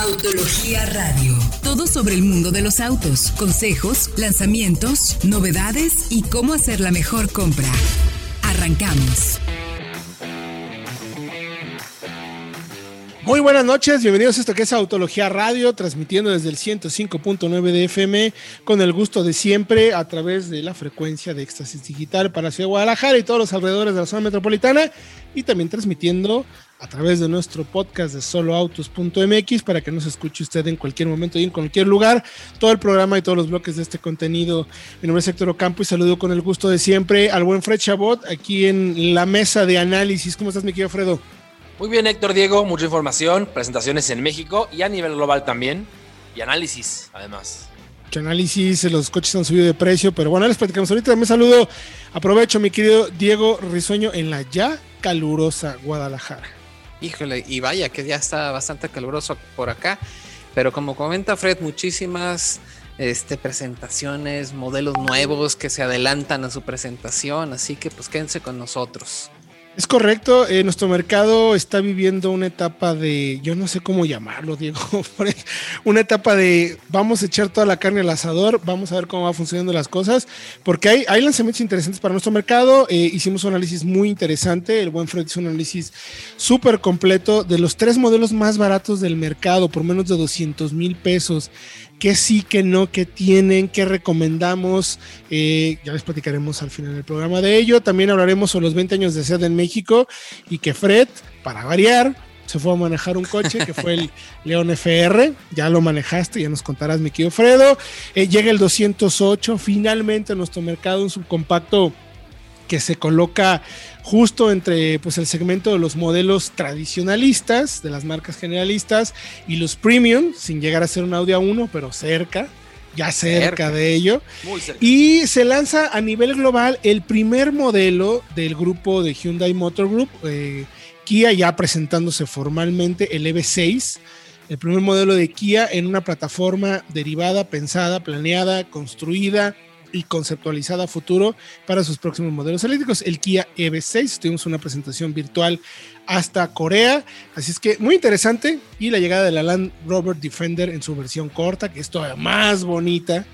Autología Radio. Todo sobre el mundo de los autos, consejos, lanzamientos, novedades y cómo hacer la mejor compra. Arrancamos. Muy buenas noches, bienvenidos a esto que es Autología Radio, transmitiendo desde el 105.9 de FM con el gusto de siempre a través de la frecuencia de Éxtasis Digital para Ciudad de Guadalajara y todos los alrededores de la zona metropolitana y también transmitiendo a través de nuestro podcast de soloautos.mx para que nos escuche usted en cualquier momento y en cualquier lugar todo el programa y todos los bloques de este contenido. Mi nombre es Héctor Ocampo y saludo con el gusto de siempre al buen Fred Chabot aquí en la mesa de análisis. ¿Cómo estás, mi querido Fredo? Muy bien, Héctor Diego, mucha información, presentaciones en México y a nivel global también, y análisis, además. Mucho análisis, los coches han subido de precio, pero bueno, les platicamos ahorita. Me saludo, aprovecho, mi querido Diego Risueño, en la ya calurosa Guadalajara. Híjole, y vaya que ya está bastante caluroso por acá, pero como comenta Fred, muchísimas este, presentaciones, modelos nuevos que se adelantan a su presentación, así que pues quédense con nosotros. Es correcto, eh, nuestro mercado está viviendo una etapa de, yo no sé cómo llamarlo, Diego, una etapa de vamos a echar toda la carne al asador, vamos a ver cómo va funcionando las cosas, porque hay, lanzamientos interesantes para nuestro mercado. Eh, hicimos un análisis muy interesante, el buen Fred hizo un análisis súper completo de los tres modelos más baratos del mercado, por menos de 200 mil pesos qué sí, qué no, qué tienen, qué recomendamos. Eh, ya les platicaremos al final del programa de ello. También hablaremos sobre los 20 años de sed en México y que Fred, para variar, se fue a manejar un coche que fue el León FR. Ya lo manejaste, ya nos contarás, mi querido Fredo. Eh, llega el 208, finalmente a nuestro mercado, un subcompacto que se coloca justo entre pues, el segmento de los modelos tradicionalistas, de las marcas generalistas, y los premium, sin llegar a ser un Audi A1, pero cerca, ya cerca, de ello. Y se lanza a nivel global el primer modelo del grupo de Hyundai Motor Group, eh, Kia ya presentándose formalmente el EV6 el primer modelo de Kia en una plataforma derivada, pensada, planeada, construida y conceptualizada futuro para sus próximos modelos eléctricos, el Kia EV6. Tuvimos una presentación virtual hasta Corea, así es que muy interesante. Y la llegada de la Land Rover Defender en su versión corta, que es todavía más bonita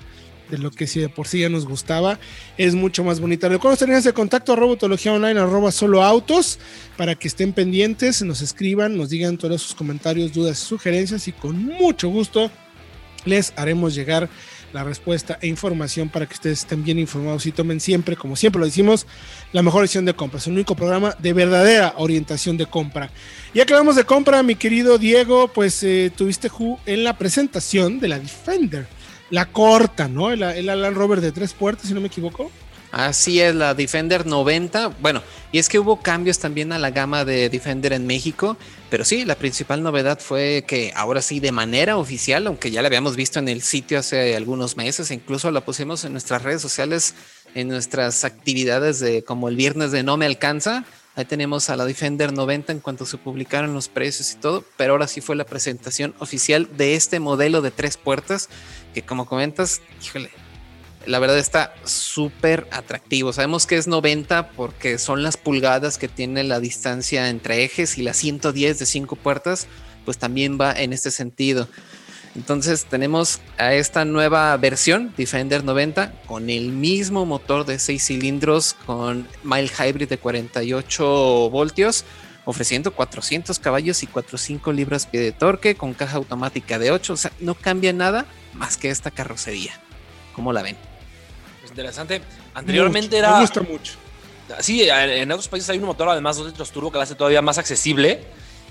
de lo que si de por sí ya nos gustaba, es mucho más bonita. Recuerden tener ese contacto a Robotología Online, arroba solo autos, para que estén pendientes, nos escriban, nos digan todos sus comentarios, dudas sugerencias, y con mucho gusto les haremos llegar la respuesta e información para que ustedes estén bien informados y tomen siempre, como siempre lo decimos, la mejor decisión de compra. Es el único programa de verdadera orientación de compra. Ya que hablamos de compra, mi querido Diego, pues eh, tuviste en la presentación de la Defender, la corta, ¿no? El, el Land Rover de tres puertas, si no me equivoco. Así es, la Defender 90. Bueno, y es que hubo cambios también a la gama de Defender en México, pero sí, la principal novedad fue que ahora sí, de manera oficial, aunque ya la habíamos visto en el sitio hace algunos meses, incluso la pusimos en nuestras redes sociales, en nuestras actividades de como el viernes de No Me Alcanza. Ahí tenemos a la Defender 90 en cuanto se publicaron los precios y todo, pero ahora sí fue la presentación oficial de este modelo de tres puertas, que como comentas, híjole, la verdad está súper atractivo. Sabemos que es 90 porque son las pulgadas que tiene la distancia entre ejes y las 110 de 5 puertas, pues también va en este sentido. Entonces tenemos a esta nueva versión Defender 90 con el mismo motor de 6 cilindros con mild hybrid de 48 voltios, ofreciendo 400 caballos y 45 libras pie de torque con caja automática de 8. O sea, no cambia nada más que esta carrocería. ¿Cómo la ven? Interesante. Anteriormente era. Me gusta mucho. Sí, en otros países hay un motor además 2 litros turbo que la hace todavía más accesible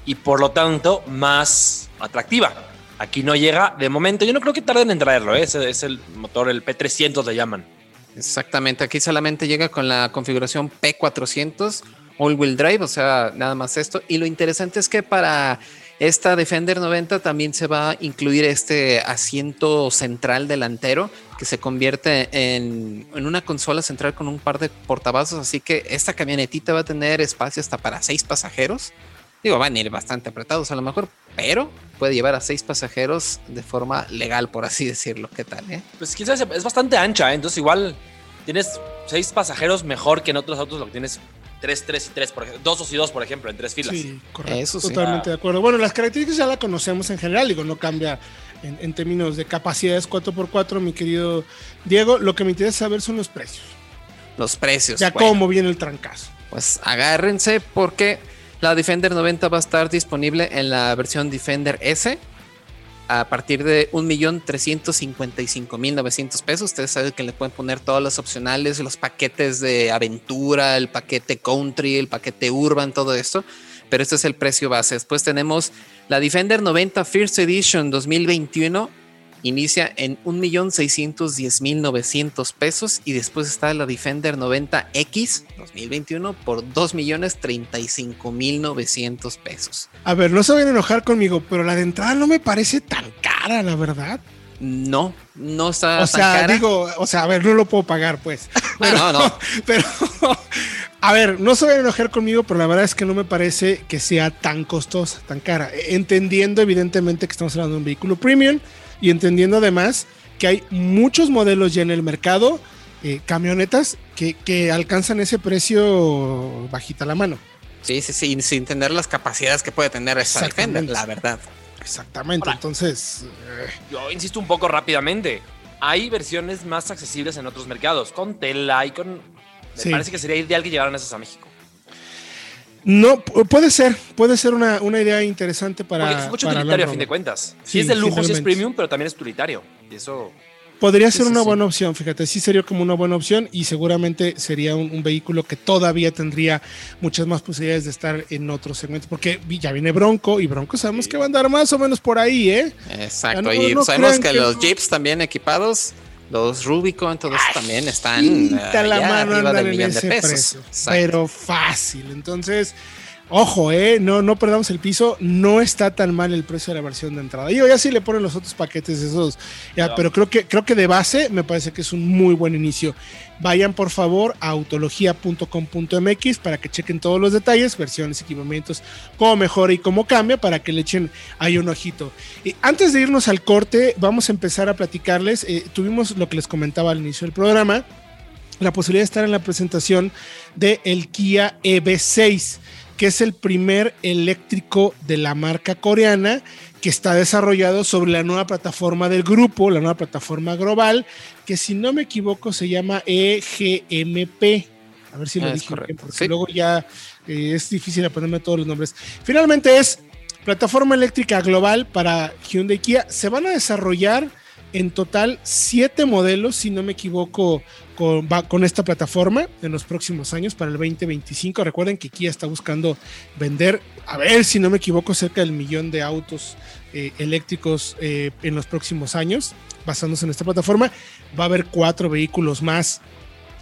y por lo tanto más atractiva. Aquí no llega de momento. Yo no creo que tarden en traerlo. ¿eh? es el motor, el P300 le llaman. Exactamente. Aquí solamente llega con la configuración P400 all wheel drive, o sea, nada más esto. Y lo interesante es que para esta Defender 90 también se va a incluir este asiento central delantero que se convierte en, una consola central con un par de portavasos, así que esta camionetita va a tener espacio hasta para seis pasajeros. Digo, van a ir bastante apretados a lo mejor, pero puede llevar a seis pasajeros de forma legal, por así decirlo. ¿Qué tal? Eh? Pues quizás es bastante ancha, ¿eh? entonces igual tienes seis pasajeros mejor que en otros autos lo que tienes 3, 3 y 3, por ejemplo, 2, 2 y 2, por ejemplo, en tres filas. Sí, correcto. Eso sí. Totalmente de acuerdo. Bueno, las características ya la conocemos en general, digo, no cambia en, en términos de capacidades 4x4, mi querido Diego. Lo que me interesa saber son los precios. Los precios. Ya bueno. cómo viene el trancazo. Pues agárrense porque la Defender 90 va a estar disponible en la versión Defender S a partir de 1.355.900 pesos. Ustedes saben que le pueden poner todas las opcionales, los paquetes de aventura, el paquete country, el paquete urban, todo esto. Pero este es el precio base. Después tenemos la Defender 90 First Edition 2021 inicia en 1.610.900 pesos y después está la Defender 90X 2021 por 2.035.900 pesos. A ver, no se vayan a enojar conmigo, pero la de entrada no me parece tan cara, la verdad. No, no está O tan sea, cara. digo, o sea, a ver, no lo puedo pagar, pues. Pero, no, no. Pero, a ver, no se vayan a enojar conmigo, pero la verdad es que no me parece que sea tan costosa, tan cara. Entendiendo, evidentemente, que estamos hablando de un vehículo premium y entendiendo además que hay muchos modelos ya en el mercado, eh, camionetas, que, que alcanzan ese precio bajita la mano. Sí, sí, sí, sin tener las capacidades que puede tener Exactamente. Defender, la verdad. Exactamente. Ahora. Entonces, eh, Yo insisto un poco rápidamente. Hay versiones más accesibles en otros mercados, con tela y con... Me Sí. parece que sería ideal que llegaran esas a México. No, pu- puede ser, puede ser una, una idea interesante para. Porque es mucho para utilitario a fin de cuentas. Sí, Si es de lujo, si es premium, pero también es utilitario. Y eso... Podría Sí, ser sí, una sí. buena opción, fíjate, sí sería como una buena opción y seguramente sería un, un vehículo que todavía tendría muchas más posibilidades de estar en otros segmentos, porque ya viene Bronco y Bronco sabemos que va a andar más o menos por ahí, ¿eh? Exacto. no- y no sabemos que, que los. Jeeps también equipados, los Rubicon, todos también están eh, la ya mano arriba del millón de pesos. precio, pero fácil. Entonces, ojo, ¿eh? No, no perdamos el piso, no está tan mal el precio de la versión de entrada. Y ya sí le ponen los otros paquetes esos, ya, pero creo que, creo que de base me parece que es un muy buen inicio. Vayan por favor a autología.com.mx para que chequen todos los detalles, versiones, equipamientos, cómo mejora y cómo cambia, para que le echen ahí un ojito. Y antes de irnos al corte, vamos a empezar a platicarles. eh, tuvimos lo que les comentaba al inicio del programa, la posibilidad de estar en la presentación de el Kia EV6, que es el primer eléctrico de la marca coreana que está desarrollado sobre la nueva plataforma del grupo, la nueva plataforma global, que si no me equivoco se llama EGMP. A ver si lo Es dije bien, porque sí. luego ya eh, es difícil aprenderme todos los nombres. Finalmente es plataforma eléctrica global para Hyundai Kia. Se van a desarrollar en total siete modelos, si no me equivoco, con, esta plataforma en los próximos años para el 2025. Recuerden que Kia está buscando vender, a ver si no me equivoco, cerca del millón de autos eh, eléctricos eh, en los próximos años, basándose en esta plataforma. Va a haber cuatro vehículos más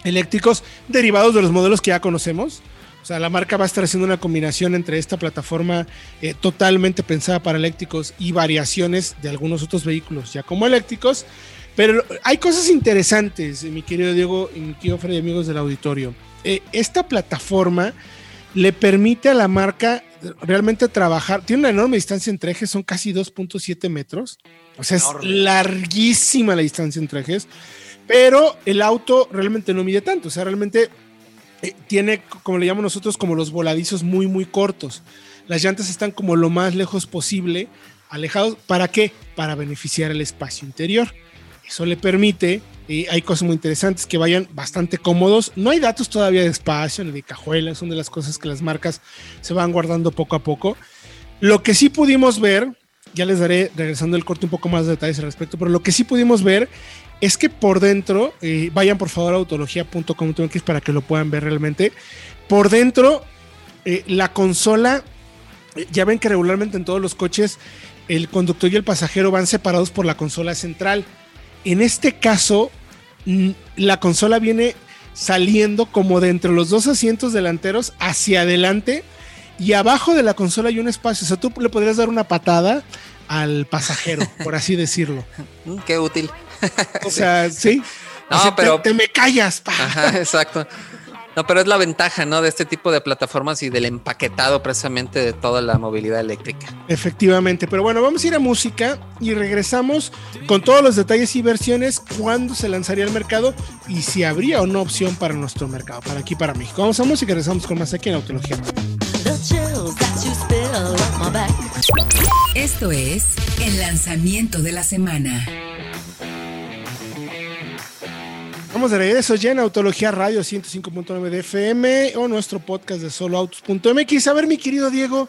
eléctricos derivados de los modelos que ya conocemos. O sea, la marca va a estar haciendo una combinación entre esta plataforma eh, totalmente pensada para eléctricos y variaciones de algunos otros vehículos ya como eléctricos. Pero hay cosas interesantes, mi querido Diego y mi querido Freddy, amigos del auditorio. Eh, esta plataforma le permite a la marca realmente trabajar. Tiene una enorme distancia entre ejes, son casi 2.7 metros. O sea, es larguísima la distancia entre ejes. Pero el auto realmente no mide tanto. O sea, realmente eh, tiene, como le llamamos nosotros, como los voladizos muy, muy cortos. Las llantas están como lo más lejos posible, alejados. ¿Para qué? Para beneficiar el espacio interior. Eso le permite, y hay cosas muy interesantes que vayan bastante cómodos. No hay datos todavía de espacio ni de cajuelas, son de las cosas que las marcas se van guardando poco a poco. Lo que sí pudimos ver, ya les daré, regresando el corte, un poco más de detalles al respecto, pero lo que sí pudimos ver es que por dentro, eh, vayan por favor a autología.com.mx para que lo puedan ver realmente. Por dentro, eh, la consola, eh, ya ven que regularmente en todos los coches el conductor y el pasajero van separados por la consola central. En este caso, mm, la consola viene saliendo como de entre los dos asientos delanteros hacia adelante y abajo de la consola hay un espacio. O sea, tú le podrías dar una patada al pasajero, por así decirlo. Mm, Qué útil. O sea, sí. No, O sea, pero- te, te me callas, pa. Ajá, exacto. No, pero es la ventaja, ¿no? De este tipo de plataformas y del empaquetado precisamente de toda la movilidad eléctrica. Efectivamente, pero bueno, vamos a ir a música y regresamos con todos los detalles y versiones, cuándo se lanzaría al mercado y si habría o no opción para nuestro mercado, para aquí, para México. Vamos a música y regresamos con más aquí en Autología. Esto es el lanzamiento de la semana. Vamos de regreso ya en Autología Radio 105.9 de FM o nuestro podcast de soloautos.mx. A ver, mi querido Diego,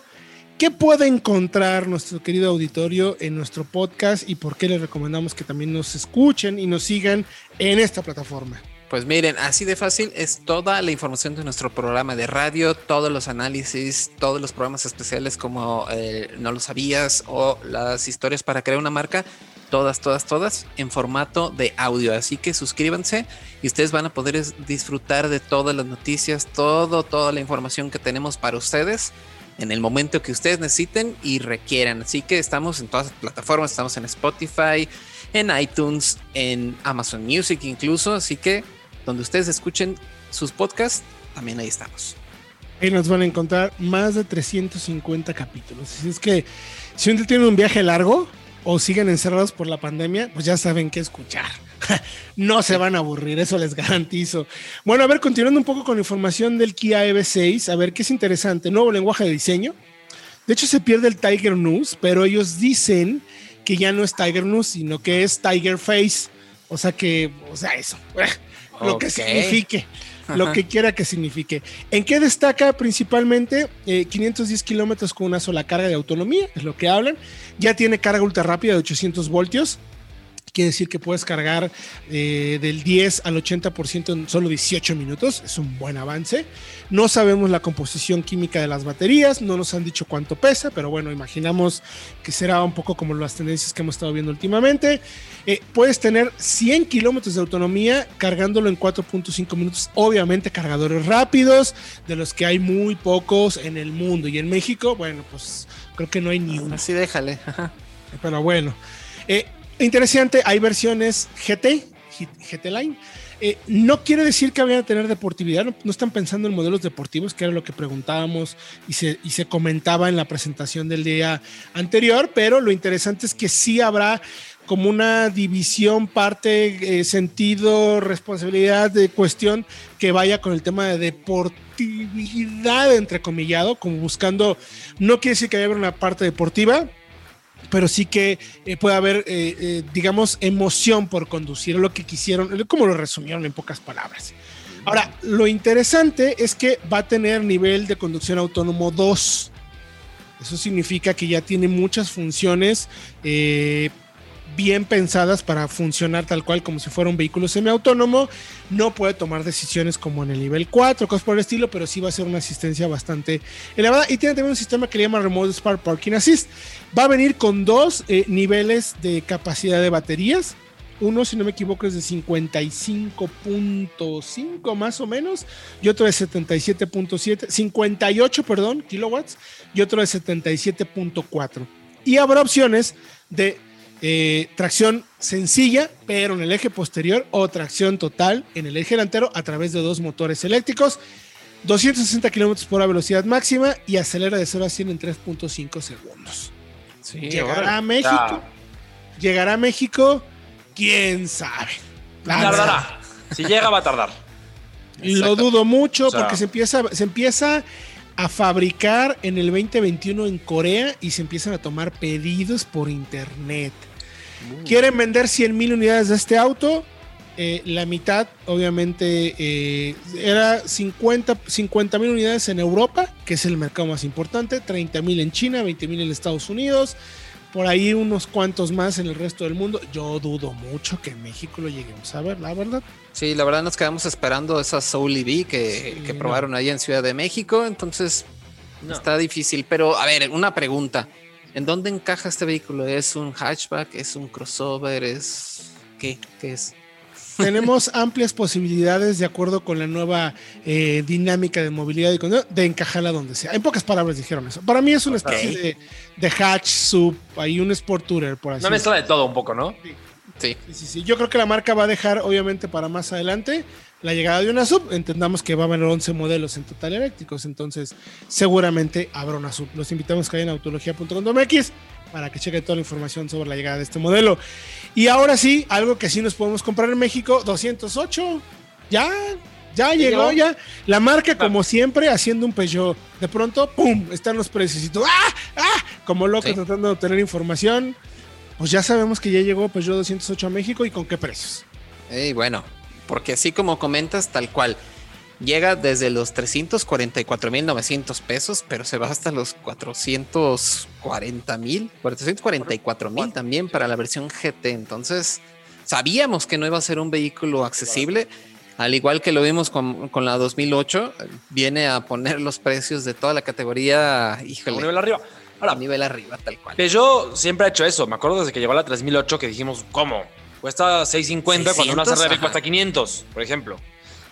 ¿qué puede encontrar nuestro querido auditorio en nuestro podcast y por qué les recomendamos que también nos escuchen y nos sigan en esta plataforma? Pues miren, así de fácil es toda la información de nuestro programa de radio, todos los análisis, todos los programas especiales como eh, No lo sabías o las historias para crear una marca todas, todas, todas en formato de audio. Así que suscríbanse y ustedes van a poder disfrutar de todas las noticias, todo, toda la información que tenemos para ustedes en el momento que ustedes necesiten y requieran. Así que estamos en todas las plataformas, estamos en Spotify, en iTunes, en Amazon Music incluso. Así que donde ustedes escuchen sus podcasts, también ahí estamos. Ahí nos van a encontrar más de 350 capítulos. Así es que si usted tiene un viaje largo, o siguen encerrados por la pandemia, pues ya saben qué escuchar. no se van a aburrir, eso les garantizo. Bueno, a ver, continuando un poco con información del Kia EV6, a ver qué es interesante, nuevo lenguaje de diseño. De hecho, se pierde el Tiger News, pero ellos dicen que ya no es Tiger News, sino que es Tiger Face. O sea que, o sea, eso, lo que signifique lo que quiera que signifique. ¿En qué destaca principalmente? 510 eh, kilómetros con una sola carga de autonomía, es lo que hablan. Ya tiene carga ultra rápida de 800 voltios. Quiere decir que puedes cargar eh, del 10 al 80% en solo 18 minutos. Es un buen avance. No sabemos la composición química de las baterías. No nos han dicho cuánto pesa, pero bueno, imaginamos que será un poco como las tendencias que hemos estado viendo últimamente. Eh, puedes tener 100 kilómetros de autonomía cargándolo en 4.5 minutos. Obviamente cargadores rápidos, de los que hay muy pocos en el mundo. Y en México, bueno, pues creo que no hay ni uno. Así déjale. Pero bueno. Eh, interesante, hay versiones GT, GT Line. Eh, no quiere decir que vayan a tener deportividad, no, están pensando en modelos deportivos, que era lo que preguntábamos y se, y se comentaba en la presentación del día anterior, pero lo interesante es que sí habrá como una división, parte, eh, sentido, responsabilidad de cuestión que vaya con el tema de deportividad, entrecomillado, como buscando, no quiere decir que haya una parte deportiva, pero sí que eh, puede haber, eh, eh, digamos, emoción por conducir, lo que quisieron, como lo resumieron en pocas palabras. Ahora, lo interesante es que va a tener nivel de conducción autónomo 2. Eso significa que ya tiene muchas funciones bien pensadas para funcionar tal cual como si fuera un vehículo semiautónomo. No puede tomar decisiones como en el nivel 4, cosas por el estilo, pero sí va a ser una asistencia bastante elevada. Y tiene también un sistema que le llama Remote Spark Parking Assist. Va a venir con dos eh, niveles de capacidad de baterías. Uno, si no me equivoco, es de 55.5 más o menos, y otro de 77.7, 58, perdón, kilowatts, y otro de 77.4. Y habrá opciones de eh, tracción sencilla, pero en el eje posterior, o tracción total en el eje delantero a través de dos motores eléctricos. 260 kilómetros por hora velocidad máxima y acelera de 0 a 100 en 3.5 segundos. llegará a México. Llegará a México, quién sabe. Tardará. Si llega, va a tardar. Lo dudo mucho porque se empieza, se empieza a fabricar en el 2021 en Corea y se empiezan a tomar pedidos por internet. Quieren vender 100 mil unidades de este auto. Eh, la mitad, obviamente, eh, era 50 mil unidades en Europa, que es el mercado más importante, 30 mil en China, 20 mil en Estados Unidos, por ahí unos cuantos más en el resto del mundo. Yo dudo mucho que en México lo lleguemos a ver, la verdad. Sí, la verdad nos quedamos esperando esa Soul EV que, probaron ahí en Ciudad de México, entonces está difícil. Pero, a ver, una pregunta. ¿En dónde encaja este vehículo? ¿Es un hatchback? ¿Es un crossover? ¿Es qué? ¿Qué es? Tenemos amplias posibilidades de acuerdo con la nueva eh, dinámica de movilidad y de encajarla donde sea. En pocas palabras dijeron eso. Para mí es una especie de, hatch sub, hay un sport tourer por así. Una mezcla de todo un poco, ¿no? Sí. Sí. sí. sí. Yo creo que la marca va a dejar, obviamente, para más adelante, la llegada de una sub, entendamos que va a haber 11 modelos en total eléctricos, entonces seguramente habrá una sub. Los invitamos a que vayan a autología.com.mx para que chequen toda la información sobre la llegada de este modelo. Y ahora sí, algo que sí nos podemos comprar en México, 208. Ya, ya llegó, ya. La marca, como siempre, haciendo un Peugeot. De pronto, ¡pum! Están los precios y. ¡Ah! ¡Ah! Como loco Sí. tratando de obtener información. Pues ya sabemos que ya llegó Peugeot 208 a México y con qué precios. Y bueno, porque así como comentas, tal cual. Llega desde los 344.900 pesos, pero se va hasta los 440.000, 444.000 también para la versión GT. Entonces, sabíamos que no iba a ser un vehículo accesible. Al igual que lo vimos con, con la 2008, viene a poner los precios de toda la categoría, híjole, nivel arriba. Ahora, a nivel arriba, tal cual. Peugeot siempre ha hecho eso. Me acuerdo desde que llegó la 3008 que dijimos, ¿cómo? Cuesta 650 cuando una 600, CRV ajá. cuesta 500, por ejemplo.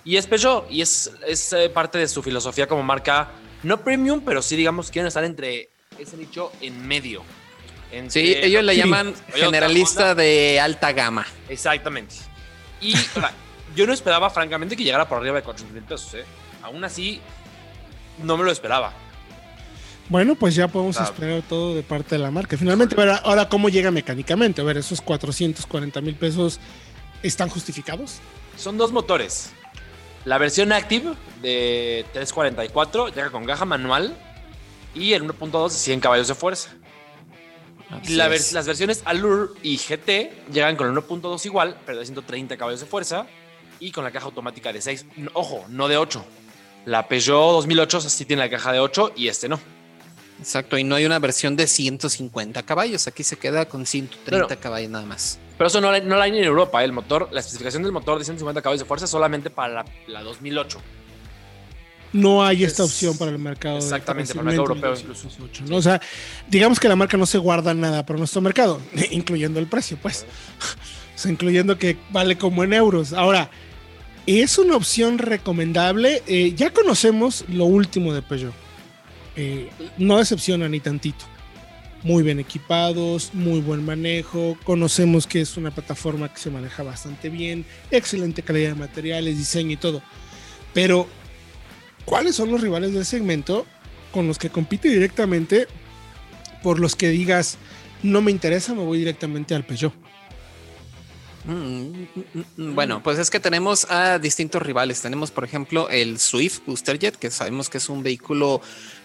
Y es Peugeot y es, es eh, parte de su filosofía como marca, no premium, pero sí, digamos, quieren estar entre ese nicho en medio. Entre- Sí, ellos le llaman generalista de alta gama. Exactamente. Y ahora, yo no esperaba, francamente, que llegara por arriba de 400 mil pesos. ¿eh? Aún así, no me lo esperaba. Bueno, pues ya podemos Claro. esperar todo de parte de la marca. Finalmente, a ver, ahora cómo llega mecánicamente. A ver, esos 440 mil pesos están justificados. Son dos motores. La versión Active de 344 llega con caja manual y el 1.2 de 100 caballos de fuerza. Y la vers- las versiones Allure y GT llegan con el 1.2 igual, pero de 130 caballos de fuerza y con la caja automática de 6. No, Ojo, no de 8. La Peugeot 2008 sí tiene la caja de 8 y este no. Exacto, y no hay una versión de 150 caballos. Aquí se queda con 130 Claro. caballos nada más. Pero eso no, la- no la hay en Europa. ¿eh? El motor, la especificación del motor de 150 caballos de fuerza es solamente para la, la 2008. No hay esta Es- opción para el mercado. exactamente, para para el mercado europeo 208, ¿no? O sea, digamos que la marca no se guarda nada para nuestro mercado, incluyendo el precio, pues. O sea, incluyendo que vale como en euros. Ahora, es una opción recomendable. Eh, ya conocemos lo último de Peugeot. Eh, no decepciona ni tantito. Muy bien equipados, muy buen manejo. Conocemos que es una plataforma que se maneja bastante bien, excelente calidad de materiales, diseño y todo. Pero, ¿cuáles son los rivales del segmento con los que compite directamente? Por los que digas, no me interesa, me voy directamente al Peugeot. Mm, mm, mm. Bueno, pues es que tenemos a distintos rivales. Tenemos, por ejemplo, el Swift Booster Jet, que sabemos que es un vehículo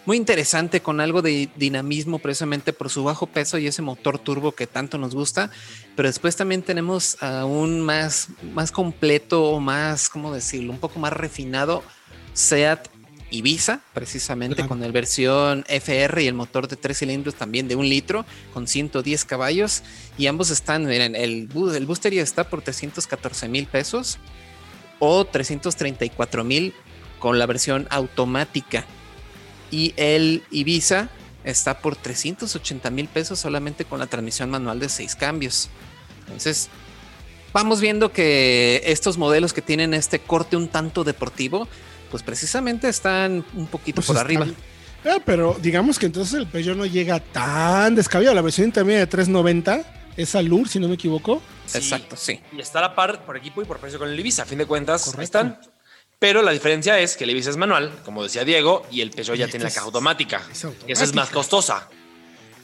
muy interesante con algo de dinamismo precisamente por su bajo peso y ese motor turbo que tanto nos gusta. Pero después también tenemos a un más, más completo, más, ¿cómo decirlo? Un poco más refinado Seat Ibiza, precisamente Claro. con el versión FR y el motor de tres cilindros también de un litro con 110 caballos y ambos están, miren, el, el Booster ya está por 314 mil pesos o 334 mil con la versión automática y el Ibiza está por 380 mil pesos solamente con la transmisión manual de seis cambios. Entonces, vamos viendo que estos modelos que tienen este corte un tanto deportivo, pues precisamente están un poquito Pues por están- arriba. Ah, pero digamos que entonces el Peugeot no llega tan descabellado. La versión intermedia de 390 es Allure, si no me equivoco. Sí. Exacto, sí. Y está a la par por equipo y por precio con el Ibiza. A fin de cuentas, Correcto. ahí están. Pero la diferencia es que el Ibiza es manual, como decía Diego, y el Peugeot ya este tiene la caja automática. es Esa es más automática. costosa.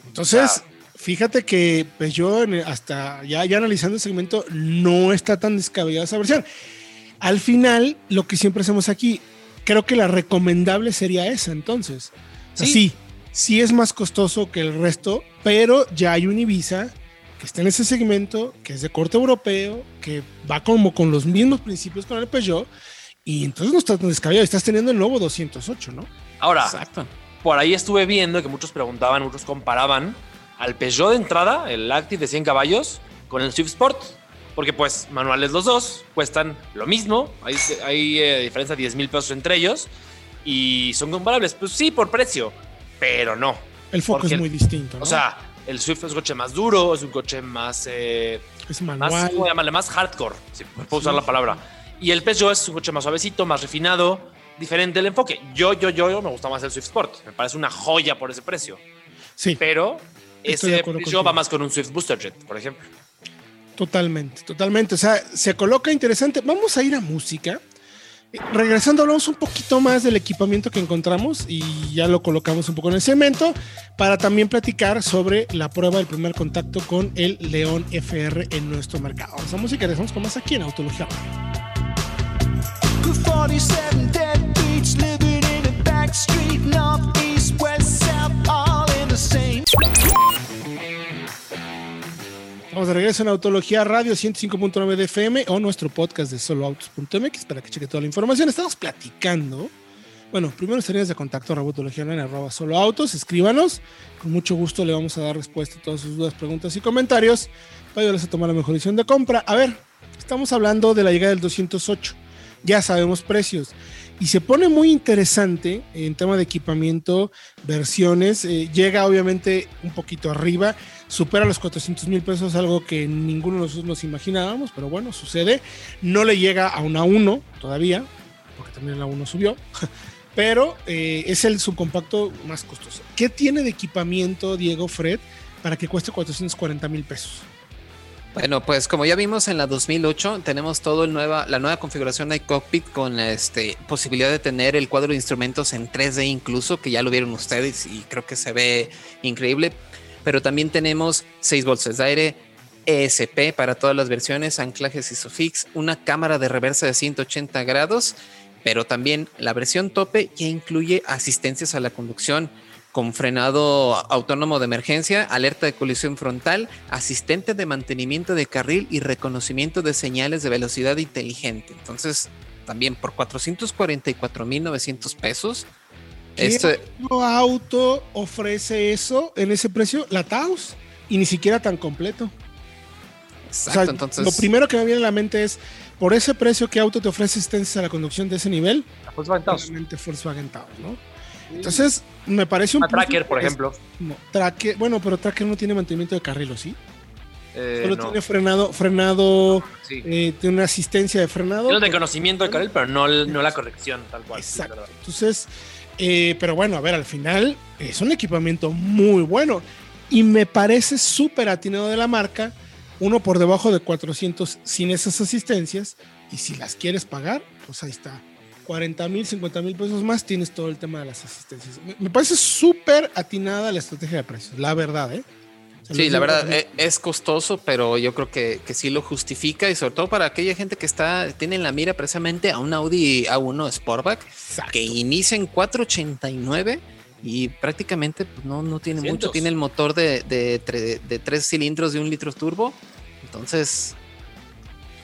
Entonces, fíjate que Peugeot, en- hasta ya, ya analizando el segmento, no está tan descabellada esa versión. Al final, lo que siempre hacemos aquí, creo que la recomendable sería esa, entonces. Sí. sí, sí es más costoso que el resto, pero ya hay un Ibiza que está en ese segmento, que es de corte europeo, que va como con los mismos principios con el Peugeot, y entonces no está tan descabellado. Estás teniendo el nuevo 208, ¿no? Ahora, Exacto. por ahí estuve viendo que muchos preguntaban, muchos comparaban al Peugeot de entrada, el Active de 100 caballos, con el Swift Sport. Porque pues manuales los dos, cuestan lo mismo, hay, hay eh, diferencia de 10 mil pesos entre ellos y son comparables. Pues sí, por precio, pero no. El foco Porque- es muy distinto, ¿no? O sea, el Swift es un coche más duro, es un coche más... eh, es más, manual. ¿cómo llamarle? Más hardcore, si puedo usar Sí. la palabra. Y el Peugeot es un coche más suavecito, más refinado, diferente el enfoque. Yo, yo, yo, me gusta más el Swift Sport. Me parece una joya por ese precio. Sí. Pero ese contigo. va más con un Swift Booster Jet, por ejemplo. Totalmente, totalmente. O sea, se coloca interesante. Vamos a ir a música. regresando, hablamos un poquito más del equipamiento que encontramos y ya lo colocamos un poco en el cemento para también platicar sobre la prueba del primer contacto con el León FR en nuestro mercado. Vamos a música y regresamos con más aquí en Autología. Vamos de regreso en Autología Radio 105.9 de FM o nuestro podcast de soloautos.mx para que cheque toda la información. Estamos platicando. Bueno, primero líneas de contacto Autología en arroba soloautos. Escríbanos. Con mucho gusto le vamos a dar respuesta a todas sus dudas, preguntas y comentarios para ayudarles a tomar la mejor decisión de compra. A ver, estamos hablando de la llegada del 208. Ya sabemos precios y se pone muy interesante en tema de equipamiento, versiones. Eh, llega obviamente un poquito arriba, supera los 400 mil pesos, algo que ninguno de nosotros nos imaginábamos, pero bueno, sucede. No le llega a una 1 todavía, porque también la 1 subió, pero eh, es el subcompacto más costoso. ¿Qué tiene de equipamiento Diego Fred para que cueste 440 mil pesos? Bueno, pues como ya vimos en la 2008, tenemos todo el nueva, la nueva configuración de cockpit con la este, posibilidad de tener el cuadro de instrumentos en 3D incluso, que ya lo vieron ustedes y creo que se ve increíble. Pero también tenemos 6 bolsas de aire, ESP para todas las versiones, anclajes ISOFIX, una cámara de reversa de 180 grados, pero también la versión tope ya incluye asistencias a la conducción con frenado autónomo de emergencia, alerta de colisión frontal, asistente de mantenimiento de carril y reconocimiento de señales de velocidad inteligente. Entonces, también por 444.900 pesos. ¿Qué este auto ofrece eso en ese precio? La Taos. Y ni siquiera tan completo. Exacto, entonces. Lo primero que me viene a la mente es, por ese precio, ¿qué auto te ofrece asistencia a la conducción de ese nivel? Volkswagen Taos. Volkswagen Taos, ¿no? Entonces, me parece un. tracker, por ejemplo. tracker, bueno, pero Tracker no tiene mantenimiento de carril, sí? Eh, Solo tiene frenado, frenado, eh, tiene una asistencia de frenado. Tiene de conocimiento de carril, pero no, no la corrección, tal cual. Exacto. Entonces, eh, pero bueno, a ver, al final es un equipamiento muy bueno y me parece súper atinado de la marca. Uno por debajo de 400 sin esas asistencias y si las quieres pagar, pues ahí está 40 mil, 50 mil pesos más, tienes todo el tema de las asistencias. Me, parece súper atinada la estrategia de precios, la verdad, ¿eh? sí, la verdad eh, es costoso, pero yo creo que, que, sí lo justifica y sobre todo para aquella gente que está tiene en la mira precisamente a un Audi A1 Sportback que inicia en 489 y prácticamente pues, no, no tiene mucho, tiene el motor de, de, de, tres cilindros de un litro turbo, entonces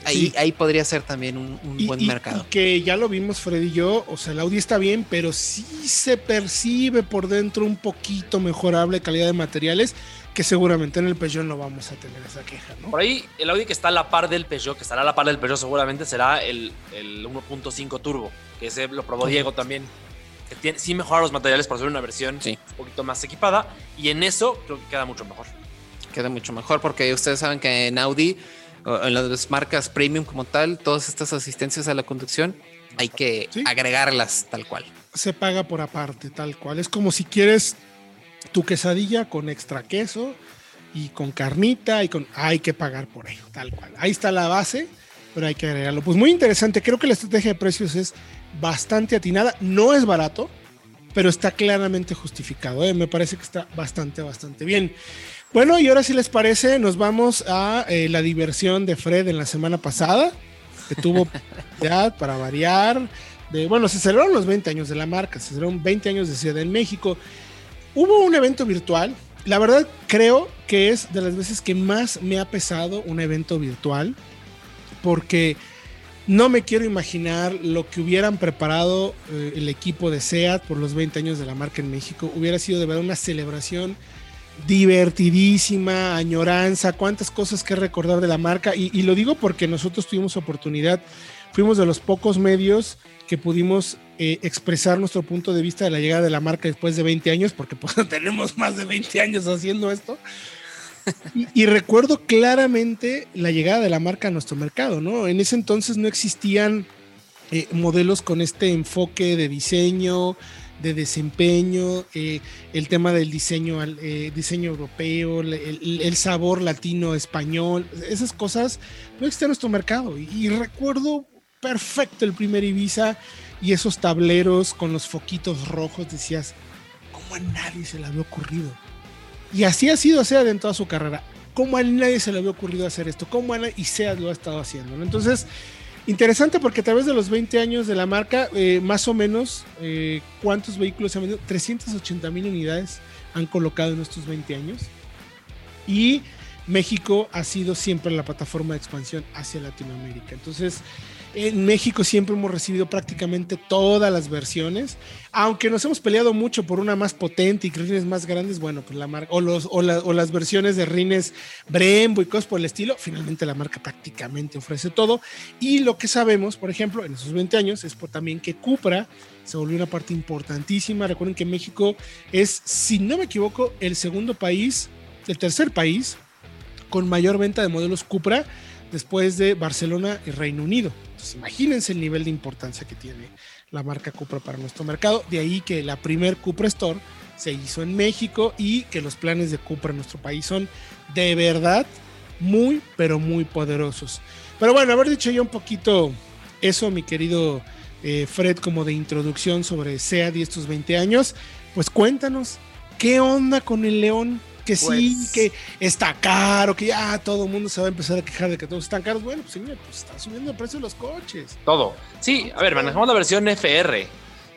Ahí, podría ser también un, buen mercado. que ya lo vimos Freddy y yo, o sea, el Audi está bien, pero sí se percibe por dentro un poquito mejorable calidad de materiales, que seguramente en el Peugeot no vamos a tener esa queja, ¿no? Por ahí, el Audi que está a la par del Peugeot, que estará a la par del Peugeot seguramente será el, el 1.5 Turbo, que ese lo probó Diego también. Que tiene, sí mejora los materiales para hacer una versión un poquito más equipada, y en eso creo que queda mucho mejor. Queda mucho mejor porque ustedes saben que en Audi en las marcas premium como tal, todas estas asistencias a la conducción, hay que agregarlas tal cual. Se paga por aparte, tal cual. Es como si quieres tu quesadilla con extra queso y con carnita y con... Hay que pagar por ello, tal cual. Ahí está la base, pero hay que agregarlo. Pues muy interesante. Creo que la estrategia de precios es bastante atinada. No es barato, pero está claramente justificado. ¿eh? Me parece que está bastante, bastante bien. Bueno, y ahora si les parece, nos vamos a eh, la diversión de Fred en la semana pasada, que tuvo ya para variar. De, bueno, se celebraron los 20 años de la marca, se celebraron 20 años de Ciudad en México. Hubo un evento virtual. La verdad, creo que es de las veces que más me ha pesado un evento virtual, porque no me quiero imaginar lo que hubieran preparado eh, el equipo de SEAT por los 20 años de la marca en México. Hubiera sido de verdad una celebración divertidísima, añoranza, cuántas cosas que recordar de la marca. Y, lo digo porque nosotros tuvimos oportunidad, fuimos de los pocos medios que pudimos eh, expresar nuestro punto de vista de la llegada de la marca después de 20 años, porque pues, tenemos más de 20 años haciendo esto. Y, recuerdo claramente la llegada de la marca a nuestro mercado, ¿no? En ese entonces no existían eh, modelos con este enfoque de diseño, de desempeño, eh, el tema del diseño, eh, diseño europeo, el, sabor latino español, esas cosas no existen en nuestro mercado. Y, recuerdo perfecto el primer Ibiza y esos tableros con los foquitos rojos, decías, ¿cómo a nadie se le había ocurrido? Y así ha sido SEAT en toda su carrera. ¿Cómo a nadie se le había ocurrido hacer esto? ¿Cómo a nadie? Y SEAT lo ha estado haciendo. ¿no? Entonces, interesante porque a través de los 20 años de la marca, eh, más o menos, eh, ¿cuántos vehículos se han vendido? 380 mil unidades han colocado en estos 20 años. Y México ha sido siempre la plataforma de expansión hacia Latinoamérica. Entonces, en México siempre hemos recibido prácticamente todas las versiones, aunque nos hemos peleado mucho por una más potente y rines más grandes, bueno, pues la marca, o, las versiones de rines Brembo y cosas por el estilo, finalmente la marca prácticamente ofrece todo. Y lo que sabemos, por ejemplo, en esos 20 años, es por también que Cupra se volvió una parte importantísima. Recuerden que México es, si no me equivoco, el segundo país, el tercer país con mayor venta de modelos Cupra después de Barcelona y Reino Unido. Entonces, imagínense el nivel de importancia que tiene la marca Cupra para nuestro mercado. De ahí que la primer Cupra Store se hizo en México y que los planes de Cupra en nuestro país son de verdad muy, pero muy poderosos. Pero bueno, haber dicho ya un poquito eso, mi querido eh, Fred, como de introducción sobre SEAD y estos 20 años, pues cuéntanos, ¿qué onda con el León? Que sí, Pues- que está caro, que ya todo el mundo se va a empezar a quejar de que todos están caros. Bueno, pues señor, pues está subiendo el precio de los coches. Todo. Sí, a ver, manejamos la versión FR,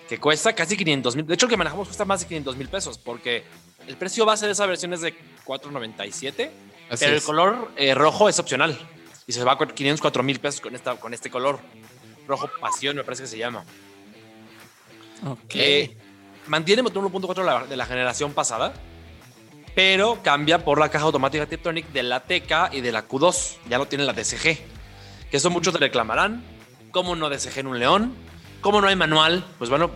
que cuesta casi 500 mil. De hecho, el que manejamos cuesta más de 500 mil pesos, porque el precio base de esa versión es de 497, Así pero es. el color eh, rojo es opcional. Y se va a 504 mil pesos con, esta, con este color. Rojo pasión, me parece que se llama. Ok. Eh, mantiene motor 1.4 de la- de la generación pasada, pero cambia por la caja automática Tiptronic de la TK y de la Q2. Ya no tiene la DSG. Que eso muchos te reclamarán. ¿Cómo no DSG en un León? ¿Cómo no hay manual? Pues bueno,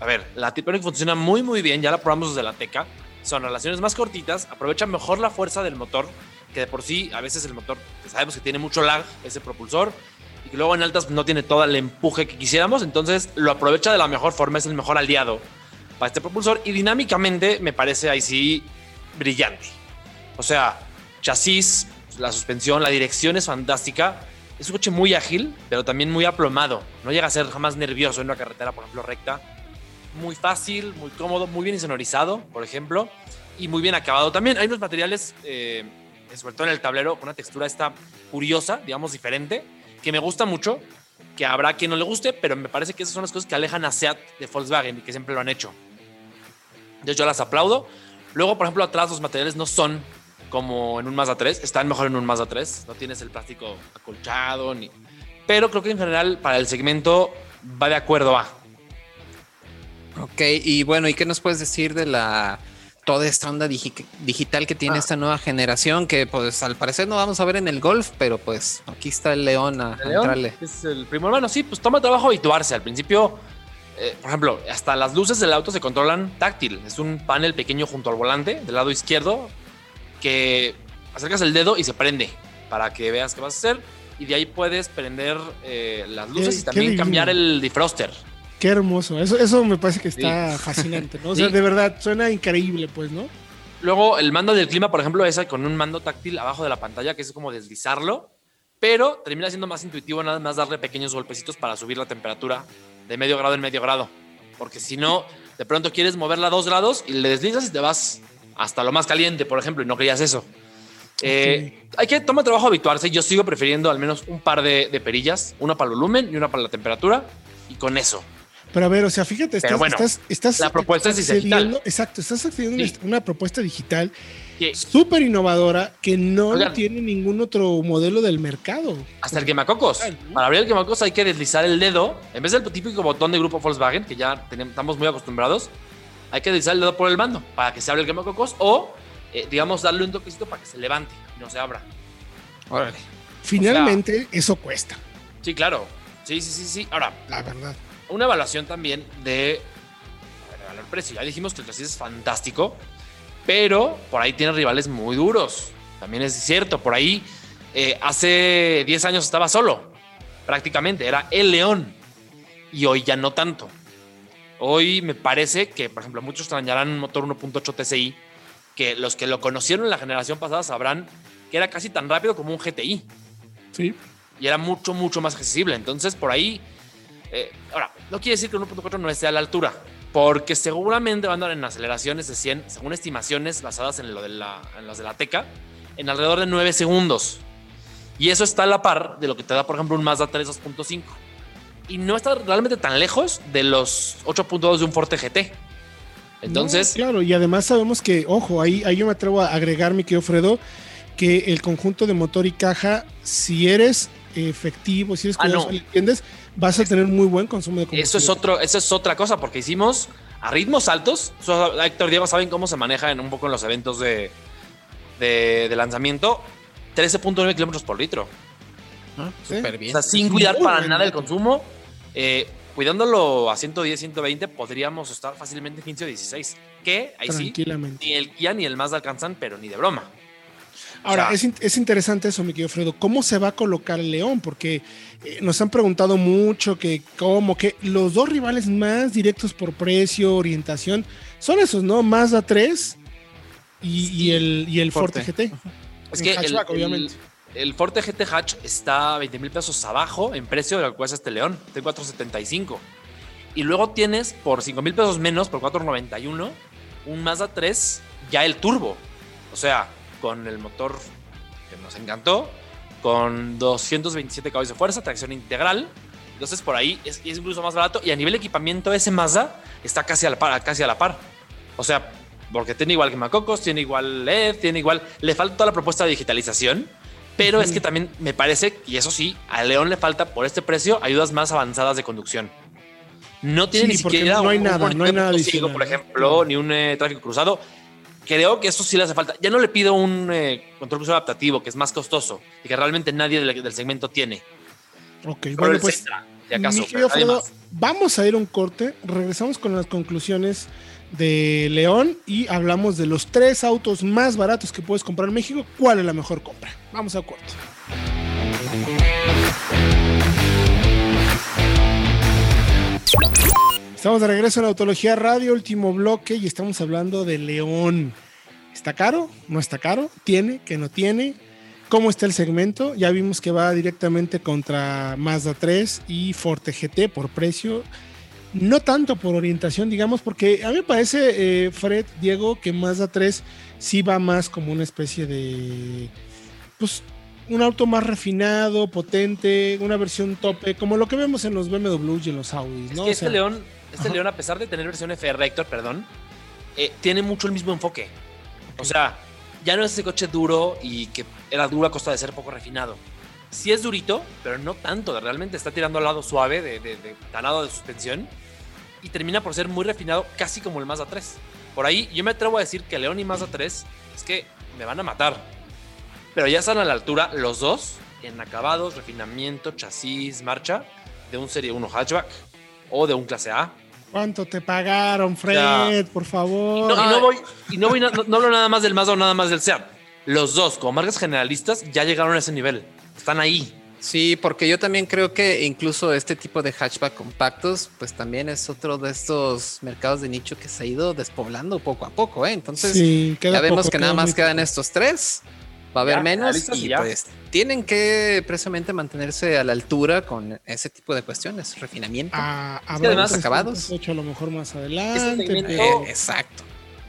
a ver, la Tiptronic funciona muy, muy bien. Ya la probamos desde la TK. Son relaciones más cortitas, aprovechan mejor la fuerza del motor, que de por sí a veces el motor, que sabemos que tiene mucho lag, ese propulsor, y que luego en altas no tiene todo el empuje que quisiéramos, entonces lo aprovecha de la mejor forma, es el mejor aliado para este propulsor y dinámicamente me parece ahí sí brillante. O sea, chasis, la suspensión, la dirección es fantástica. Es un coche muy ágil, pero también muy aplomado. No llega a ser jamás nervioso en una carretera, por ejemplo, recta. Muy fácil, muy cómodo, muy bien insonorizado, por ejemplo, y muy bien acabado también. Hay unos materiales, eh, sobre todo en el tablero, con una textura esta curiosa, digamos, diferente, que me gusta mucho, que habrá quien no le guste, pero me parece que esas son las cosas que alejan a SEAT de Volkswagen y que siempre lo han hecho. Entonces yo las aplaudo. Luego, por ejemplo, atrás los materiales no son como en un Mazda 3, están mejor en un Mazda 3, no tienes el plástico acolchado ni... Pero creo que en general para el segmento va de acuerdo a... Ok, y bueno, ¿y qué nos puedes decir de la toda esta onda digi- digital que tiene Ah. esta nueva generación? Que pues al parecer no vamos a ver en el golf, pero pues aquí está el león a, a León, es el primo hermano, sí, pues toma trabajo habituarse. Al principio, eh, por ejemplo, hasta las luces del auto se controlan táctil. Es un panel pequeño junto al volante del lado izquierdo que acercas el dedo y se prende para que veas qué vas a hacer. Y de ahí puedes prender eh, las luces Qué- y también cambiar el defroster. Qué hermoso. Eso, eso me parece que está fascinante, ¿no? O sea, Sí. de verdad, suena increíble, pues, ¿no? Luego, el mando del clima, por ejemplo, es con un mando táctil abajo de la pantalla, que es como deslizarlo, pero termina siendo más intuitivo nada más darle pequeños golpecitos para subir la temperatura de medio grado en medio grado. Porque si no, de pronto quieres moverla a dos grados y le deslizas y te vas hasta lo más caliente, por ejemplo, y no querías eso. Eh, hay que tomar trabajo habituarse. Yo sigo prefiriendo al menos un par de, de perillas, una para el volumen y una para la temperatura, y con eso. Pero a ver, o sea, fíjate, estás, bueno, estás, estás la propuesta es digital. Exacto, estás accediendo a Sí. una propuesta digital súper innovadora que no Oigan. tiene ningún otro modelo del mercado. hasta el quemacocos. Para abrir el quemacocos hay que deslizar el dedo. En vez del típico botón de grupo Volkswagen, que ya tenemos, estamos muy acostumbrados, hay que deslizar el dedo por el mando para que se abra el quemacocos o, eh, digamos, darle un toquecito para que se levante y no se abra. Órale. Finalmente, eso cuesta, Sí, claro. Sí, sí, sí, sí. Ahora, la verdad. una evaluación también de a ver, valor precio. Ya dijimos que el chasis es fantástico, pero por ahí tiene rivales muy duros. También es cierto, por ahí eh, hace 10 años estaba solo, prácticamente, era el león, y hoy ya no tanto. Hoy me parece que, por ejemplo, muchos extrañarán un motor 1.8 TSI, que los que lo conocieron en la generación pasada sabrán que era casi tan rápido como un GTI. Sí. y era mucho, mucho más accesible. Entonces, por ahí, eh, ahora, no quiere decir que 1.4 no esté a la altura, porque seguramente van a andar en aceleraciones de 100, según estimaciones basadas en, lo de la, en las de la Teca, en alrededor de 9 segundos. Y eso está a la par de lo que te da, por ejemplo, un Mazda 3 2.5. Y no está realmente tan lejos de los 8.2 de un Forte GT. Entonces. Claro, y además sabemos que, ojo, ahí, ahí yo me atrevo a agregar, mi querido Fredo, que el conjunto de motor y caja, si eres efectivo, si eres Ah, cuidadoso, no. le entiendes, vas a tener muy buen consumo de combustible. Eso es, otro, eso es otra cosa, porque hicimos a ritmos altos. So- Héctor Diego saben cómo se maneja en un poco en los eventos de, de, de lanzamiento. 13.9 kilómetros por litro. Ah, Sí. Súper O bien. sea, sin cuidar Muy para nada el consumo. eh, cuidándolo a 110, 120, podríamos estar fácilmente 15 o 16. Que ahí sí, ni el Kia ni el Mazda alcanzan, pero ni de broma. Ahora, O sea- es, in- es interesante eso, mi querido Fredo. ¿Cómo se va a colocar el León? Porque eh, nos han preguntado mucho que cómo, que los dos rivales más directos por precio, orientación, son esos, ¿no? Mazda 3 y, y el, y el Forte, Forte. GT. Es En que el, hatchback, el- obviamente. el Forte GT Hatch está 20 mil pesos abajo en precio de lo que cuesta este León, de 475. Y luego tienes por 5 mil pesos menos, por 491, un Mazda 3, ya el turbo. O sea, con el motor que nos encantó, con 227 caballos de fuerza, tracción integral. Entonces por ahí es, es incluso más barato. Y a nivel de equipamiento, ese Mazda está casi a la par. Casi a la par. O sea, porque tiene igual que Macocos, tiene igual LED, tiene igual. Le falta toda la propuesta de digitalización. Pero es que también me parece, y eso sí, a León le falta por este precio ayudas más avanzadas de conducción. No tiene Sí, ni siquiera no hay un- un nada, no monitor hay nada ciego, por ¿no? ejemplo, ni un eh, tráfico cruzado. Creo que eso sí le hace falta. Ya no le pido un eh, control crucero adaptativo, que es más costoso y que realmente nadie del, del segmento tiene. Ok, bueno, pues. Si acaso, Fredo, vamos a ir a un corte, regresamos con las conclusiones de León y hablamos de los tres autos más baratos que puedes comprar en México. ¿Cuál es la mejor compra? Vamos a corte. Estamos de regreso en Autología Radio, último bloque, y estamos hablando de León. ¿Está caro? ¿No está caro? ¿Tiene? ¿Que no tiene? ¿Cómo está el segmento? Ya vimos que va directamente contra Mazda 3 y Forte GT por precio. No tanto por orientación, digamos, porque a mí me parece, eh, Fred, Diego, que Mazda 3 sí va más como una especie de. Pues un auto más refinado, potente, una versión tope, como lo que vemos en los BMW y en los Audis, Es ¿no? que O este sea, León, este ajá. León, a pesar de tener versión FR, Héctor, perdón, eh, tiene mucho el mismo enfoque. O sea, ya no es ese coche duro y que era duro a costa de ser poco refinado. Sí es durito, pero no tanto. Realmente está tirando al lado suave de, de, de talado de suspensión y termina por ser muy refinado, casi como el Mazda 3. Por ahí yo me atrevo a decir que León y Mazda 3 es que me van a matar. Pero ya están a la altura los dos en acabados, refinamiento, chasis, marcha de un Serie 1 hatchback o de un clase A. ¿Cuánto te pagaron, Fred? Ya. Por Y favor. no, y no voy, y no, voy no, no hablo nada más del Mazda o nada más del Seat. Los dos, como marcas generalistas, ya llegaron a ese nivel. Están ahí. Sí, porque yo también creo que incluso este tipo de hatchback compactos, pues también es otro de estos mercados de nicho que se ha ido despoblando poco a poco, ¿eh? Entonces, Sí, ya vemos poco, que nada más muy quedan estos tres. Va a haber Ya, menos y ya. pues tienen que precisamente mantenerse a la altura con ese tipo de cuestiones, refinamiento. Ah, que habrá además- otros acabados. hecho a lo mejor más adelante. Eh, exacto.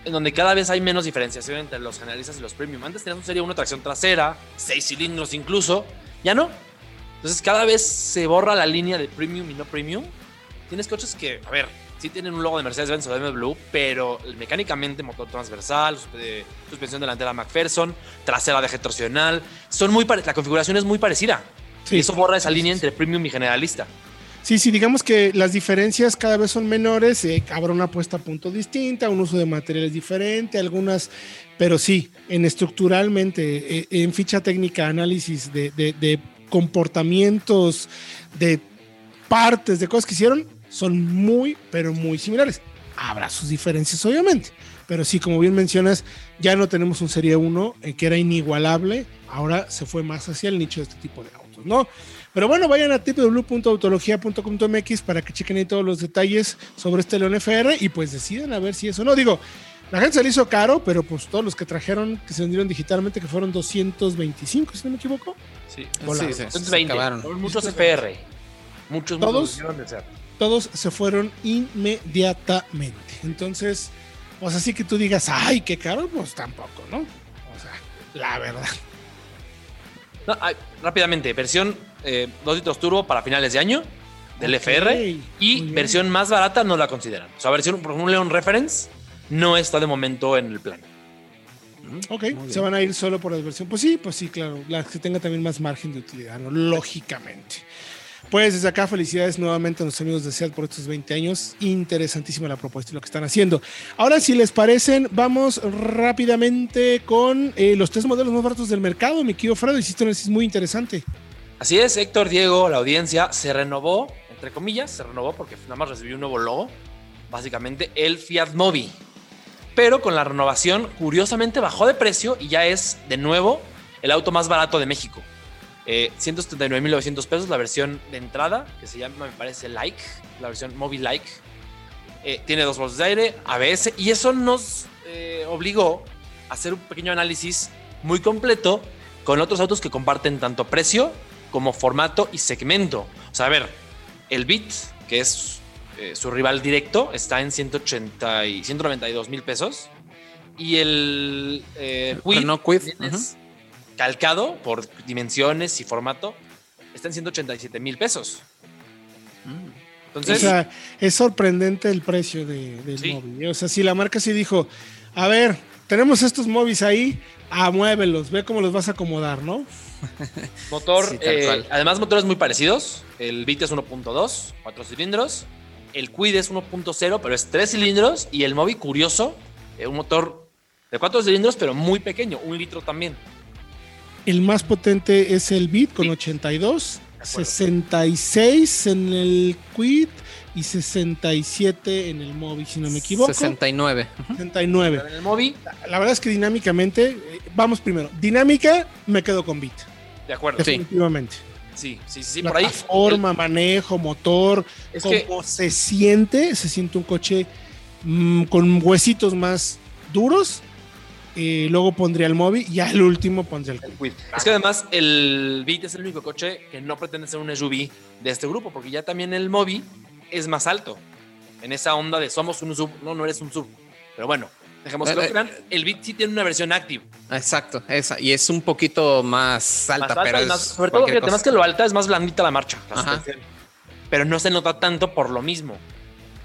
En donde cada vez hay menos diferenciación entre los generalistas y los premium. Antes tenías un Serie 1 tracción trasera, seis cilindros incluso. Ya no. Entonces cada vez se borra la línea de premium y no premium. Tienes coches que, a ver, sí tienen un logo de Mercedes-Benz o de BMW, pero mecánicamente motor transversal, eh, suspensión delantera McPherson, trasera de eje torsional, son muy la configuración es muy parecida. Sí. Y eso borra esa línea entre premium y generalista. Sí, sí, digamos que las diferencias cada vez son menores, eh, habrá una puesta a punto distinta, un uso de materiales diferente, algunas, pero sí, en estructuralmente, eh, en ficha técnica, análisis de, de- de comportamientos, de partes, de cosas que hicieron, son muy, pero muy similares. Habrá sus diferencias, obviamente, pero sí, como bien mencionas, ya no tenemos un Serie 1 eh, que era inigualable, ahora se fue más hacia el nicho de este tipo de autos, ¿no? Pero bueno, vayan a www.autologia.com.mx para que chequen ahí todos los detalles sobre este León FR y pues deciden a ver si eso no. Digo, la gente se le hizo caro, pero pues todos los que trajeron, que se vendieron digitalmente, que fueron 225, si no me equivoco. Sí. Sí, se- Entonces se 20. acabaron. Muchos FR. Muchos, ¿Todos? muchos. Todos se fueron inmediatamente. Entonces, pues así que tú digas, ay, qué caro, pues tampoco, ¿no? O sea, la verdad. No, ay, rápidamente, versión 2 litros turbo para finales de año del Ok, FR y versión más barata no la consideran. O sea, versión, por un Leon Reference no está de momento en el plan. Ok, se van a ir solo por la versión. Pues sí, pues sí, claro. La que tenga también más margen de utilidad, ¿no? Lógicamente. Pues desde acá, felicidades nuevamente a nuestros amigos de SEAT por estos 20 años. Interesantísima la propuesta y lo que están haciendo. Ahora, si les parecen, vamos rápidamente con eh, los tres modelos más baratos del mercado. Mi querido Fredo, hiciste un análisis muy interesante. Así es, Héctor, Diego, la audiencia se renovó, entre comillas, se renovó porque nada más recibió un nuevo logo, básicamente el Fiat Mobi. Pero con la renovación, curiosamente bajó de precio y ya es de nuevo el auto más barato de México. Eh, 179.900 pesos la versión de entrada, que se llama, me parece, Like, la versión Mobi Like. Eh, tiene dos bolsas de aire, ABS, y eso nos eh, obligó a hacer un pequeño análisis muy completo con otros autos que comparten tanto precio como formato y segmento. O sea, a ver, el Beat, que es eh, su rival directo, está en 180 y 192 mil pesos. Y el eh, El Kwid, calcado por dimensiones y formato, está en 187 mil pesos. Entonces, o sea, es sorprendente el precio de- del Sí. móvil. ¿eh? O sea, si la marca sí dijo, a ver, tenemos estos móviles ahí, ah, muévelos, ve cómo los vas a acomodar, ¿no? Motor, Sí, eh, además motores muy parecidos. El Beat es 1.2, 4 cilindros. El Quid es 1.0, pero es 3 cilindros. Y el Mobi, curioso, eh, un motor de 4 cilindros, pero muy pequeño, un litro también. El más potente es el Beat con Sí. 82, De acuerdo. 66 en el Quid y 67 en el Mobi, si no me equivoco. 69. 69. Pero en el Mobi, La verdad es que dinámicamente, eh, vamos primero, dinámica me quedo con Beat, de acuerdo. Sí. definitivamente. Sí, sí, sí, sí, por ahí. Plataforma, manejo, motor, Es que- se siente, se siente un coche mm, con huesitos más duros. Eh, luego pondría el Mobi y al último pondría el El Quid. Es que además el Beat es el único coche que no pretende ser un SUV de este grupo, porque ya también el Mobi es más alto. En esa onda de somos un sub, no, no eres un sub. Pero bueno, dejemos que lo Eh, eh, crean. El Beat sí tiene una versión active. Exacto, esa. Y es un poquito más alta, Más alta pero más- sobre todo, fíjate, más que lo alta es más blandita la marcha. la. Pero no se nota tanto por lo mismo.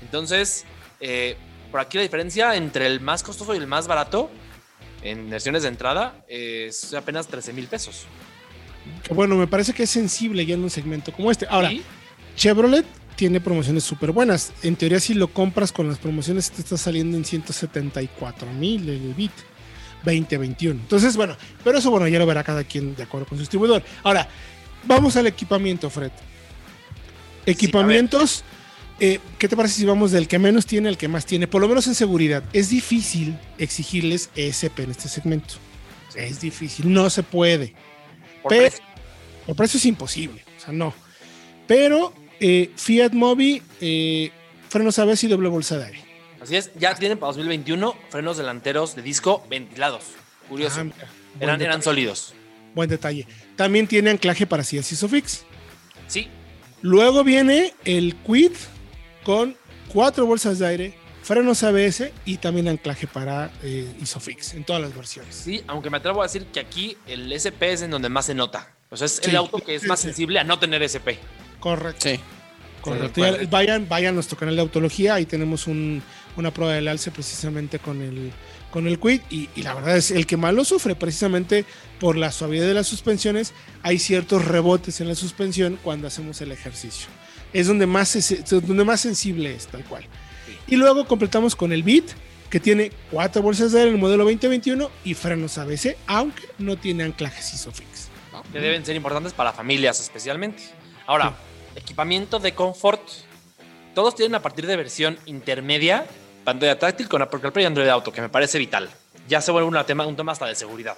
Entonces, eh, por aquí la diferencia entre el más costoso y el más barato en versiones de entrada es apenas 13 mil pesos. Que bueno, me parece que es sensible ya en un segmento como este. Ahora, Chevrolet tiene promociones súper buenas. En teoría, si lo compras con las promociones, te está saliendo en 174 mil el Bit 2021. Entonces, bueno, pero eso, bueno, ya lo verá cada quien de acuerdo con su distribuidor. Ahora, vamos al equipamiento, Fred. Equipamientos, eh, ¿qué te parece si vamos del que menos tiene al que más tiene? Por lo menos en seguridad. Es difícil exigirles ESP en este segmento. Es difícil, no se puede. por Pero- precio. El precio es imposible, o sea, no. Pero eh, Fiat Mobi, eh, frenos ABS y doble bolsa de aire. Así es, ya tienen para 2021 frenos delanteros de disco ventilados. Curioso. Ah, mira, eran sólidos. buen detalle. También tiene anclaje para sillas Isofix. Sí, Luego viene el Quid con cuatro bolsas de aire, frenos ABS y también anclaje para eh, Isofix en todas las versiones. sí, aunque me atrevo a decir que aquí el SP es en donde más se nota. O sea, es Sí, el auto que es sí, más sí. sensible a no tener SP. Correcto. Sí. Correcto. Ya vayan, vayan a nuestro canal de autología, ahí tenemos un- una prueba del alce precisamente con el, con el Quid y, y la verdad es el que más lo sufre precisamente por la suavidad de las suspensiones, hay ciertos rebotes en la suspensión cuando hacemos el ejercicio. Es donde más, es, donde más sensible es, tal cual. Y luego completamos con el Beat, que tiene cuatro bolsas de aire en el modelo 2021 y frenos ABS, aunque no tiene anclajes ISOFIX. que deben ser importantes para familias especialmente. Ahora, equipamiento de confort. Todos tienen a partir de versión intermedia pantalla táctil con Apple CarPlay y Android Auto, que me parece vital. Ya se vuelve una tema, un tema hasta de seguridad.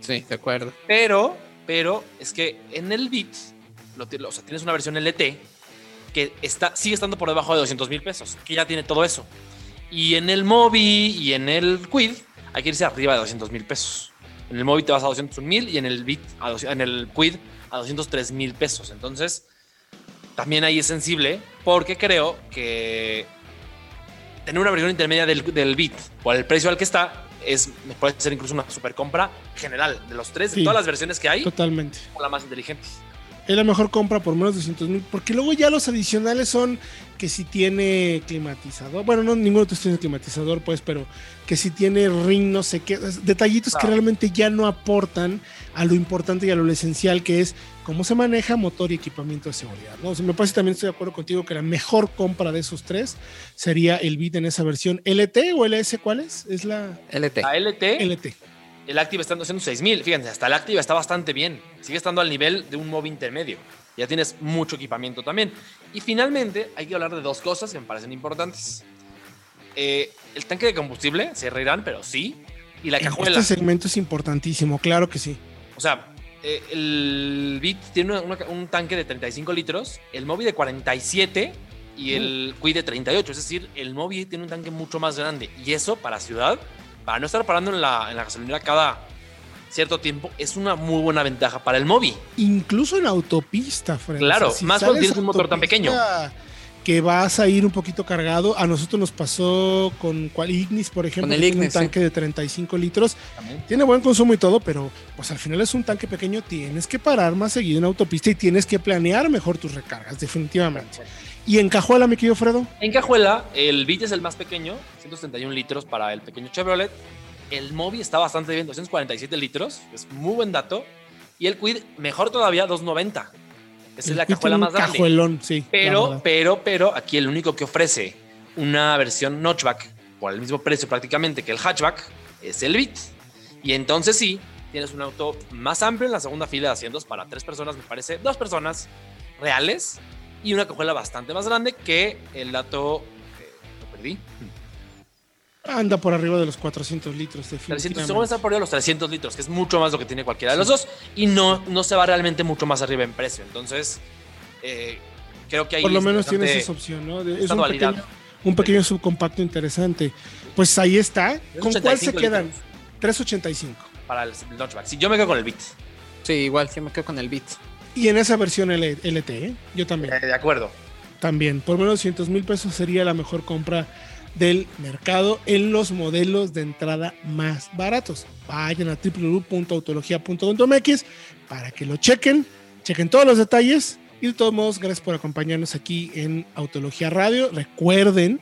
Sí, de acuerdo. Pero, pero es que en el Beat, lo, o sea, tienes una versión LT que está, sigue estando por debajo de 200 mil pesos, que ya tiene todo eso. Y en el Mobi y en el Quid hay que irse arriba de 200 mil pesos. En el Mobi te vas a 201 mil y en el Bit, en el Quid a 203 mil pesos. Entonces, también ahí es sensible porque creo que tener una versión intermedia del, del Bit por el precio al que está es puede ser incluso una super compra general de los tres, de todas las versiones que hay. Totalmente. La más inteligente es la mejor compra por menos de 200 mil, porque luego ya los adicionales son que si tiene climatizador, bueno, no ninguno de tiene climatizador, pues, pero que si tiene ring, no sé qué, detallitos que realmente ya no aportan a lo importante y a lo esencial que es cómo se maneja motor y equipamiento de seguridad. ¿no? me parece también estoy de acuerdo contigo que la mejor compra de esos tres sería el Beat en esa versión LT o LS, ¿cuál es? Es la LT. La LT. LT el Active está haciendo 6000. Fíjense, hasta el Active está bastante bien. Sigue estando al nivel de un móvil intermedio. Ya tienes mucho equipamiento también. Y finalmente, hay que hablar de dos cosas que me parecen importantes. Eh, el tanque de combustible, se reirán, pero sí. Y la cajuela. Este segmento es importantísimo, claro que sí. O sea, eh, el Bit tiene un tanque de 35 litros, el móvil de 47 y el Quid de 38. Es decir, el móvil tiene un tanque mucho más grande. Y eso para ciudad para no estar parando en la, en la gasolinera cada cierto tiempo, es una muy buena ventaja para el móvil. Incluso en autopista, Fred. Claro, más cuando tienes un motor tan pequeño. Que vas a ir un poquito cargado. A nosotros nos pasó con cual Ignis, por ejemplo, el Ignis, un tanque de 35 litros. Tiene buen consumo y todo, pero pues al final es un tanque pequeño. Tienes que parar más seguido en autopista y tienes que planear mejor tus recargas, definitivamente. ¿Y en cajuela, mi querido Fredo? En cajuela, el Beat es el más pequeño, 171 litros para el pequeño Chevrolet. El Mobi está bastante bien, 247 litros, es muy buen dato. Y el Quid, mejor todavía, 290. Esa es la cajuela más grande. Cajuelón, sí. Pero, pero, pero, aquí el único que ofrece una versión notchback por el mismo precio prácticamente que el hatchback es el Beat. Y entonces sí, tienes un auto más amplio en la segunda fila de asientos para tres personas, me parece, dos personas reales y una cajuela bastante más grande que el dato que lo perdí. Anda por arriba de los 400 litros, definitivamente. 300, estar por arriba de los 300 litros, que es mucho más lo que tiene cualquiera de los dos, y no, no se va realmente mucho más arriba en precio. Entonces, eh, creo que ahí. Por lo menos tienes esa opción, ¿no? es un pequeño, un pequeño, subcompacto interesante. Pues ahí está. ¿Con cuál se quedan? 385. Para el notchback. Sí, yo me quedo con el Beat. Sí, igual, yo me quedo con el Beat. Y en esa versión LT, ¿eh? yo también. Eh, de acuerdo. También, por menos de 200 mil pesos sería la mejor compra del mercado en los modelos de entrada más baratos. Vayan a www.autologia.com.mx para que lo chequen, chequen todos los detalles y de todos modos, gracias por acompañarnos aquí en Autología Radio. Recuerden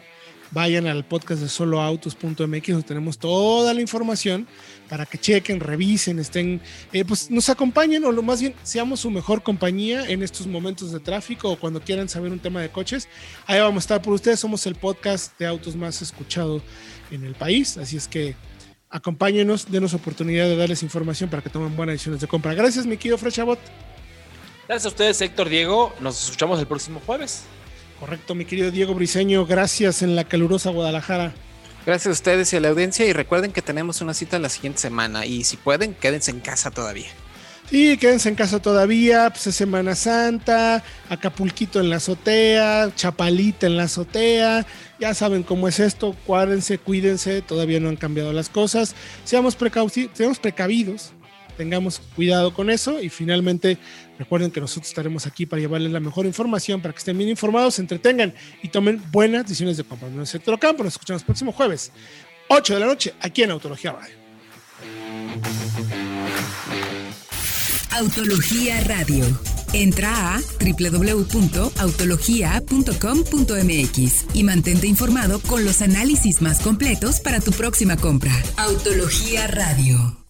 vayan al podcast de soloautos.mx donde tenemos toda la información para que chequen, revisen, estén, eh, pues nos acompañen o lo más bien seamos su mejor compañía en estos momentos de tráfico o cuando quieran saber un tema de coches. Ahí vamos a estar por ustedes, somos el podcast de autos más escuchado en el país, así es que acompáñenos, denos oportunidad de darles información para que tomen buenas decisiones de compra. Gracias, mi querido Frechabot. Gracias a ustedes, Héctor Diego. Nos escuchamos el próximo jueves. Correcto, mi querido Diego Briseño, gracias en la calurosa Guadalajara. Gracias a ustedes y a la audiencia y recuerden que tenemos una cita la siguiente semana y si pueden, quédense en casa todavía. Sí, quédense en casa todavía, pues es Semana Santa, Acapulquito en la azotea, Chapalita en la azotea, ya saben cómo es esto, cuárdense, cuídense, todavía no han cambiado las cosas, seamos, seamos precavidos, tengamos cuidado con eso y finalmente recuerden que nosotros estaremos aquí para llevarles la mejor información para que estén bien informados, se entretengan y tomen buenas decisiones de compra. El sector campo nos escuchamos el próximo jueves, 8 de la noche, aquí en Autología Radio. Autología Radio. Entra a www.autologia.com.mx y mantente informado con los análisis más completos para tu próxima compra. Autología Radio.